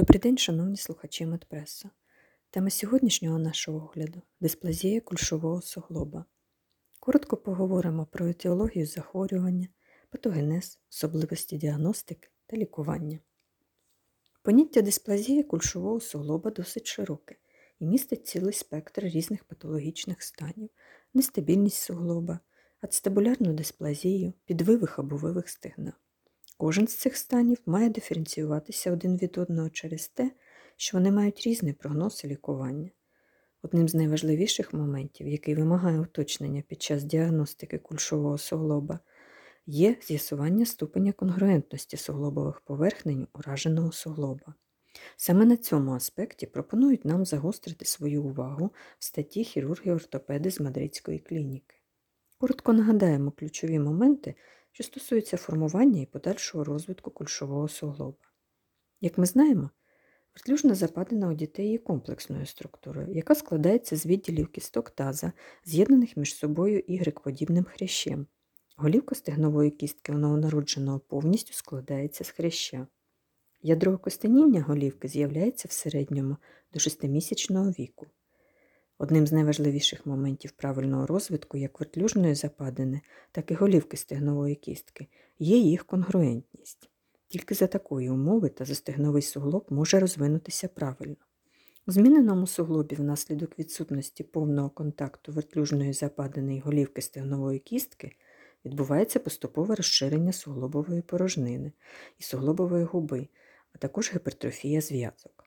Добрий день, шановні слухачі Медпресу. Тема сьогоднішнього нашого огляду дисплазія кульшового суглоба. Коротко поговоримо про етіологію захворювання, патогенез, особливості діагностики та лікування. Поняття дисплазії кульшового суглоба досить широке і містить цілий спектр різних патологічних станів, нестабільність суглоба, ацетабулярну дисплазію, підвивих або вивих стегна. Кожен з цих станів має диференціюватися один від одного через те, що вони мають різний прогноз і лікування. Одним з найважливіших моментів, який вимагає уточнення під час діагностики кульшового суглоба, є з'ясування ступеня конгруентності суглобових поверхнень ураженого суглоба. Саме на цьому аспекті пропонують нам загострити свою увагу в статті хірурги-ортопеди з Мадридської клініки. Коротко нагадаємо ключові моменти, що стосуються формування і подальшого розвитку кульшового суглоба. Як ми знаємо, вертлюжна западина у дітей є комплексною структурою, яка складається з відділів кісток таза, з'єднаних між собою Y-подібним хрящем. Голівка стегнової кістки у новонародженого повністю складається з хряща. Ядро окостеніння голівки з'являється в середньому до 6-місячного віку. Одним з найважливіших моментів правильного розвитку як вертлюжної западини, так і голівки стегнової кістки є їх конгруентність. Тільки за такої умови та застегновий суглоб може розвинутися правильно. У зміненому суглобі внаслідок відсутності повного контакту вертлюжної западини і голівки стегнової кістки відбувається поступове розширення суглобової порожнини і суглобової губи, а також гіпертрофія зв'язок.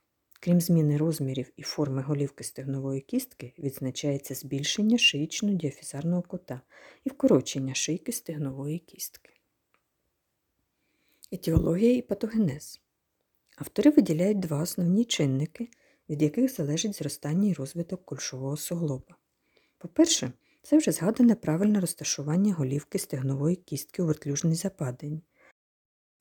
Крім зміни розмірів і форми голівки стегнової кістки, відзначається збільшення шиїчно-діафізарного кота і вкорочення шийки стегнової кістки. Етіологія і патогенез. Автори виділяють два основні чинники, від яких залежить зростання і розвиток кульшового суглоба. По-перше, це вже згадане правильне розташування голівки стегнової кістки у вертлюжній западині.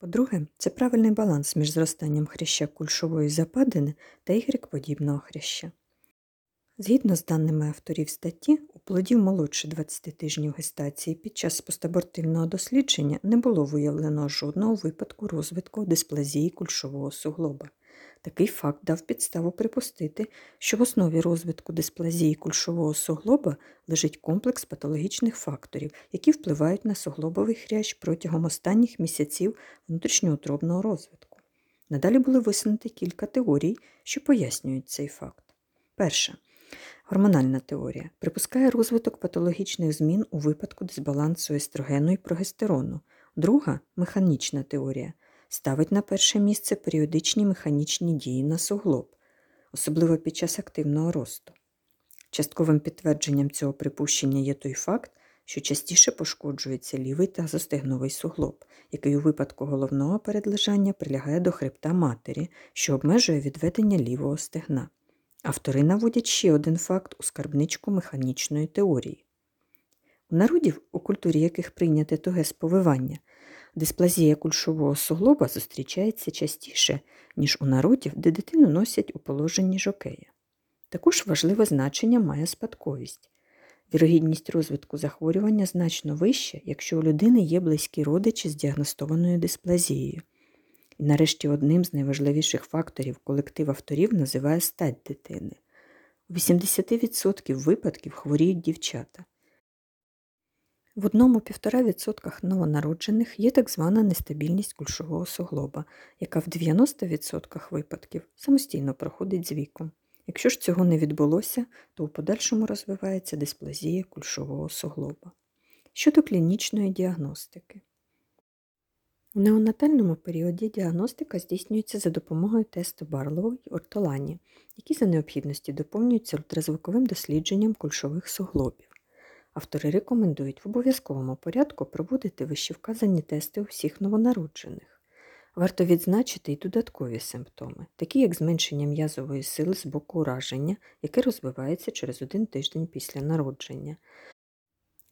По-друге, це правильний баланс між зростанням хряща кульшової западини та ігрекподібного хряща. Згідно з даними авторів статті, у плодів молодше 20 тижнів гестації під час постабортивного дослідження не було виявлено жодного випадку розвитку дисплазії кульшового суглоба. Такий факт дав підставу припустити, що в основі розвитку дисплазії кульшового суглоба лежить комплекс патологічних факторів, які впливають на суглобовий хрящ протягом останніх місяців внутрішньоутробного розвитку. Надалі були висунуті кілька теорій, що пояснюють цей факт. Перша. Гормональна теорія припускає розвиток патологічних змін у випадку дисбалансу естрогену і прогестерону. Друга механічна теорія ставить на перше місце періодичні механічні дії на суглоб, особливо під час активного росту. Частковим підтвердженням цього припущення є той факт, що частіше пошкоджується лівий та застегновий суглоб, який у випадку головного передлежання прилягає до хребта матері, що обмежує відведення лівого стегна. Автори наводять ще один факт у скарбничку механічної теорії. У народів, у культурі яких прийняте туге сповивання, Дисплазія кульшового суглоба зустрічається частіше, ніж у народів, де дитину носять у положенні жокея. Також важливе значення має спадковість. Вірогідність розвитку захворювання значно вища, якщо у людини є близькі родичі з діагностованою дисплазією. І нарешті одним з найважливіших факторів колектив авторів називає стать дитини. У 80% випадків хворіють дівчата. В одному 1,5% новонароджених є так звана нестабільність кульшового суглоба, яка в 90% випадків самостійно проходить з віком. Якщо ж цього не відбулося, то у подальшому розвивається дисплазія кульшового суглоба. Щодо клінічної діагностики. У неонатальному періоді діагностика здійснюється за допомогою тесту Барлоу і ортолані, які за необхідності доповнюються ультразвуковим дослідженням кульшових суглобів. Автори рекомендують в обов'язковому порядку проводити вищевказані тести у всіх новонароджених. Варто відзначити й додаткові симптоми, такі як зменшення м'язової сили з боку ураження, яке розвивається через один тиждень після народження,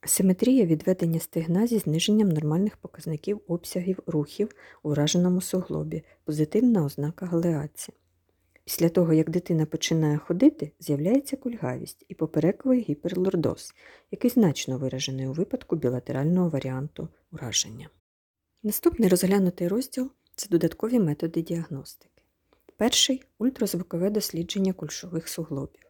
Симетрія відведення стегна зі зниженням нормальних показників обсягів рухів у ураженому суглобі, позитивна ознака галеації. Після того, як дитина починає ходити, з'являється кульгавість і поперековий гіперлордоз, який значно виражений у випадку білатерального варіанту ураження. Наступний розглянутий розділ це додаткові методи діагностики. Перший ультразвукове дослідження кульшових суглобів.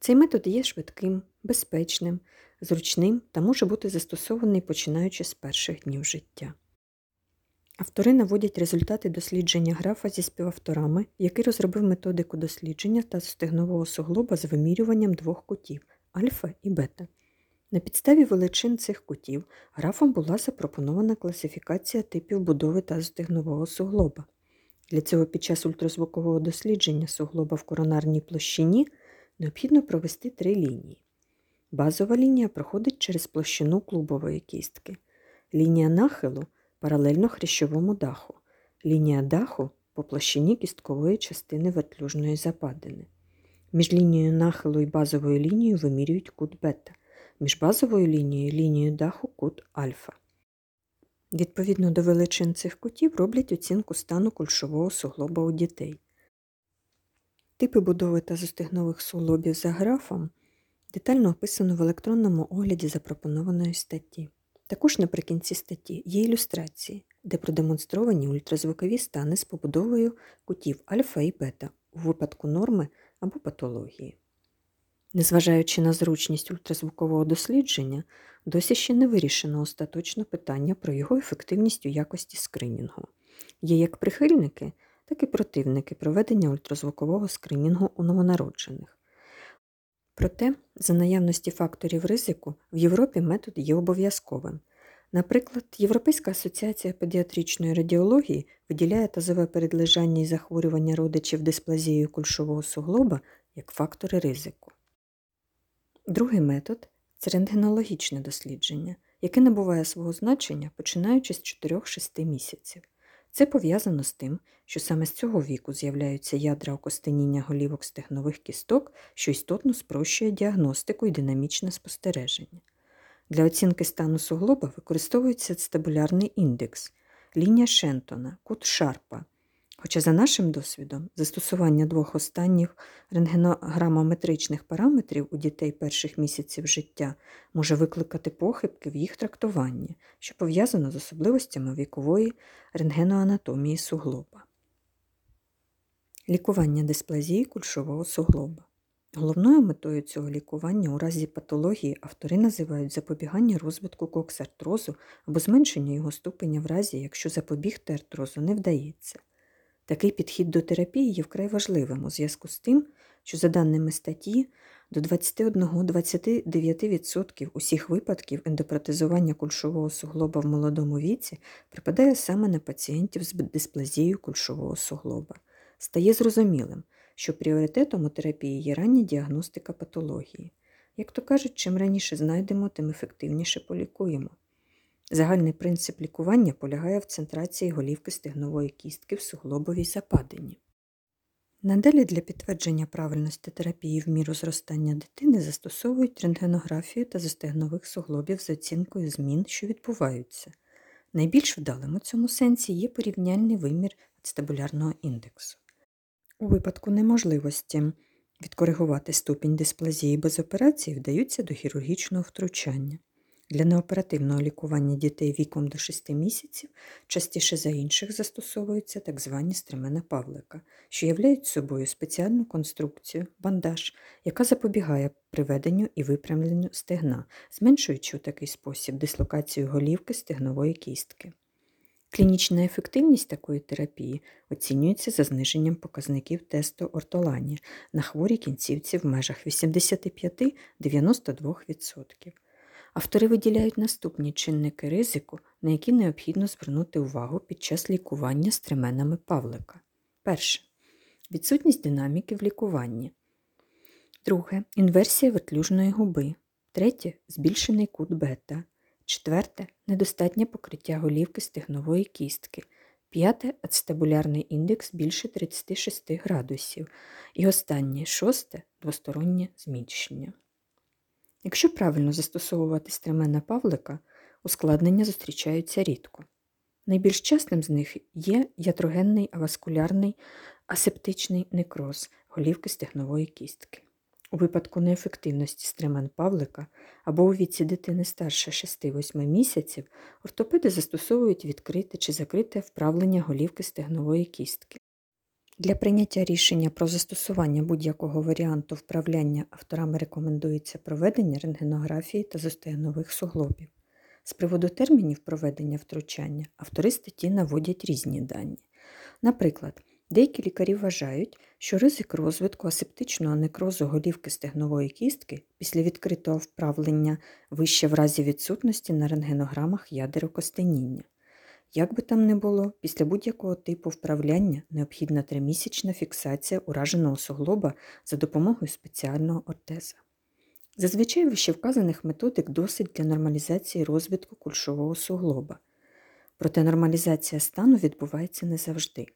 Цей метод є швидким, безпечним, зручним та може бути застосований починаючи з перших днів життя. Автори наводять результати дослідження графа зі співавторами, який розробив методику дослідження та стегнового суглоба з вимірюванням двох кутів альфа і бета. На підставі величин цих кутів графом була запропонована класифікація типів будови тазостегнового суглоба. Для цього під час ультразвукового дослідження суглоба в коронарній площині необхідно провести три лінії. Базова лінія проходить через площину клубової кістки. Лінія нахилу паралельно хрящовому даху. Лінія даху по площині кісткової частини вертлюжної западини. Між лінією нахилу і базовою лінією вимірюють кут бета, між базовою лінією і лінією даху кут альфа. Відповідно до величин цих кутів роблять оцінку стану кульшового суглоба у дітей. Типи будови та застигнових суглобів за графом детально описано в електронному огляді запропонованої статті. Також наприкінці статті є ілюстрації, де продемонстровані ультразвукові стани з побудовою кутів альфа і бета у випадку норми або патології. Незважаючи на зручність ультразвукового дослідження, досі ще не вирішено остаточно питання про його ефективність у якості скринінгу. Є як прихильники, так і противники проведення ультразвукового скринінгу у новонароджених. Проте, за наявності факторів ризику, в Європі метод є обов'язковим. Наприклад, Європейська асоціація педіатричної радіології виділяє тазове передлежання і захворювання родичів дисплазією кульшового суглоба як фактори ризику. Другий метод це рентгенологічне дослідження, яке набуває свого значення починаючи з 4-6 місяців. Це пов'язано з тим, що саме з цього віку з'являються ядра окостеніння голівок стегнових кісток, що істотно спрощує діагностику і динамічне спостереження. Для оцінки стану суглоба використовується стабулярний індекс, лінія Шентона, кут Шарпа. Хоча, за нашим досвідом, застосування двох останніх рентгенограмометричних параметрів у дітей перших місяців життя може викликати похибки в їх трактуванні, що пов'язано з особливостями вікової рентгеноанатомії суглоба. Лікування дисплазії кульшового суглоба. Головною метою цього лікування у разі патології автори називають запобігання розвитку коксартрозу або зменшення його ступеня в разі, якщо запобігти артрозу не вдається. Такий підхід до терапії є вкрай важливим у зв'язку з тим, що, за даними статті, до 21-29% усіх випадків ендопротезування кульшового суглоба в молодому віці припадає саме на пацієнтів з дисплазією кульшового суглоба. Стає зрозумілим, що пріоритетом у терапії є рання діагностика патології. Як то кажуть, чим раніше знайдемо, тим ефективніше полікуємо. Загальний принцип лікування полягає в центрації голівки стегнової кістки в суглобовій западині. Надалі для підтвердження правильності терапії в міру зростання дитини застосовують рентгенографію та застегнових суглобів з оцінкою змін, що відбуваються. Найбільш вдалим у цьому сенсі є порівняльний вимір стабулярного індексу. У випадку неможливості відкоригувати ступінь дисплазії без операції вдаються до хірургічного втручання. Для неоперативного лікування дітей віком до 6 місяців частіше за інших застосовуються так звані стремена Павлика, що являють собою спеціальну конструкцію, бандаж, яка запобігає приведенню і випрямленню стегна, зменшуючи у такий спосіб дислокацію голівки стегнової кістки. Клінічна ефективність такої терапії оцінюється за зниженням показників тесту ортолані на хворій кінцівці в межах 85-92%. Автори виділяють наступні чинники ризику, на які необхідно звернути увагу під час лікування стременами Павлика. Перше. Відсутність динаміки в лікуванні. Друге. Інверсія вертлюжної губи. Третє збільшений кут бета. Четверте недостатнє покриття голівки стегнової кістки. П'яте ацетабулярний індекс більше 36 градусів. І останнє шосте двостороннє зміщення. Якщо правильно застосовувати стремена Павлика, ускладнення зустрічаються рідко. Найбільш частим з них є ятрогенний аваскулярний асептичний некроз голівки стегнової кістки. У випадку неефективності стремен Павлика або у віці дитини старше 6-8 місяців ортопеди застосовують відкрите чи закрите вправлення голівки стегнової кістки. Для прийняття рішення про застосування будь-якого варіанту вправляння авторами рекомендується проведення рентгенографії та зостоя нових суглобів. З приводу термінів проведення втручання автори статті наводять різні дані. Наприклад, деякі лікарі вважають, що ризик розвитку асептичного некрозу голівки стегнової кістки після відкритого вправлення вище в разі відсутності на рентгенограмах ядер окостеніння. Як би там не було, після будь-якого типу вправляння необхідна тримісячна фіксація ураженого суглоба за допомогою спеціального ортеза. Зазвичай вищевказаних методик досить для нормалізації розвитку кульшового суглоба. Проте нормалізація стану відбувається не завжди.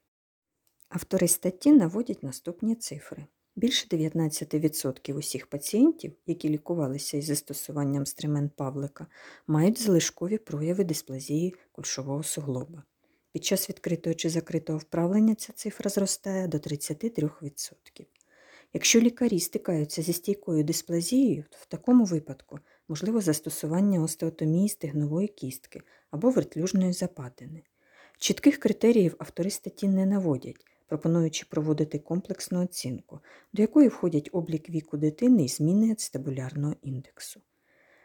Автори статті наводять наступні цифри. Більше 19% усіх пацієнтів, які лікувалися із застосуванням стремен Павлика, мають залишкові прояви дисплазії кульшового суглоба. Під час відкритого чи закритого вправлення ця цифра зростає до 33%. Якщо лікарі стикаються зі стійкою дисплазією, то в такому випадку можливо застосування остеотомії стегнової кістки або вертлюжної западини. Чітких критеріїв автори статті не наводять, пропонуючи проводити комплексну оцінку, до якої входять облік віку дитини і зміни ацетабулярного індексу.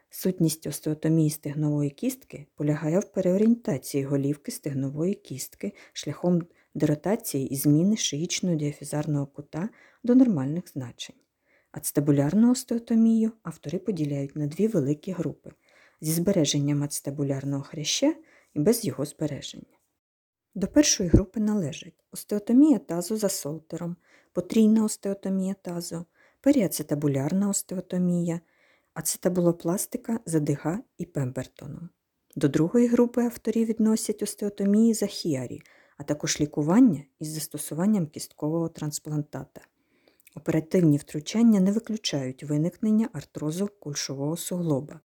Сутність остеотомії стегнової кістки полягає в переорієнтації голівки стегнової кістки шляхом деротації і зміни шиїчного діафізарного кута до нормальних значень. Ацетабулярну остеотомію автори поділяють на дві великі групи зі збереженням ацетабулярного хряща і без його збереження. До першої групи належать остеотомія тазу за солтером, потрійна остеотомія тазу, періацетабулярна остеотомія, ацетабулопластика задига і пембертоном. До другої групи авторів відносять остеотомії за хіарі, а також лікування із застосуванням кісткового трансплантата. Оперативні втручання не виключають виникнення артрозу кульшового суглоба.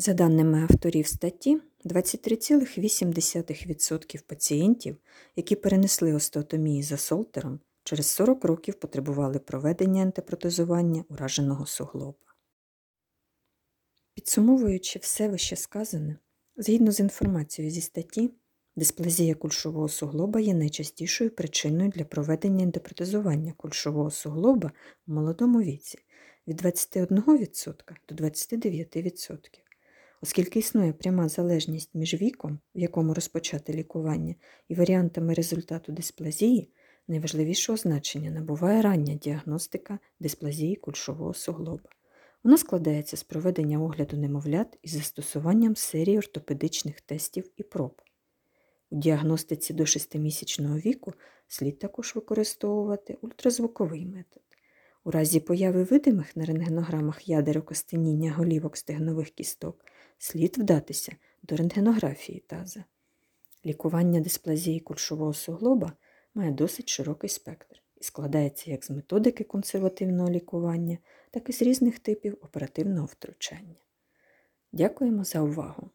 За даними авторів статті, 23,8% пацієнтів, які перенесли остеотомії за солтером, через 40 років потребували проведення антипротезування ураженого суглоба. Підсумовуючи все вище сказане, згідно з інформацією зі статті, дисплазія кульшового суглоба є найчастішою причиною для проведення антипротезування кульшового суглоба в молодому віці від 21% до 29%. Оскільки існує пряма залежність між віком, в якому розпочати лікування, і варіантами результату дисплазії, найважливішого значення набуває рання діагностика дисплазії кульшового суглоба. Вона складається з проведення огляду немовлят із застосуванням серії ортопедичних тестів і проб. У діагностиці до 6-місячного віку слід також використовувати ультразвуковий метод. У разі появи видимих на рентгенограмах ядер окостеніння голівок стегнових кісток слід вдатися до рентгенографії таза. Лікування дисплазії кульшового суглоба має досить широкий спектр і складається як з методики консервативного лікування, так і з різних типів оперативного втручання. Дякуємо за увагу!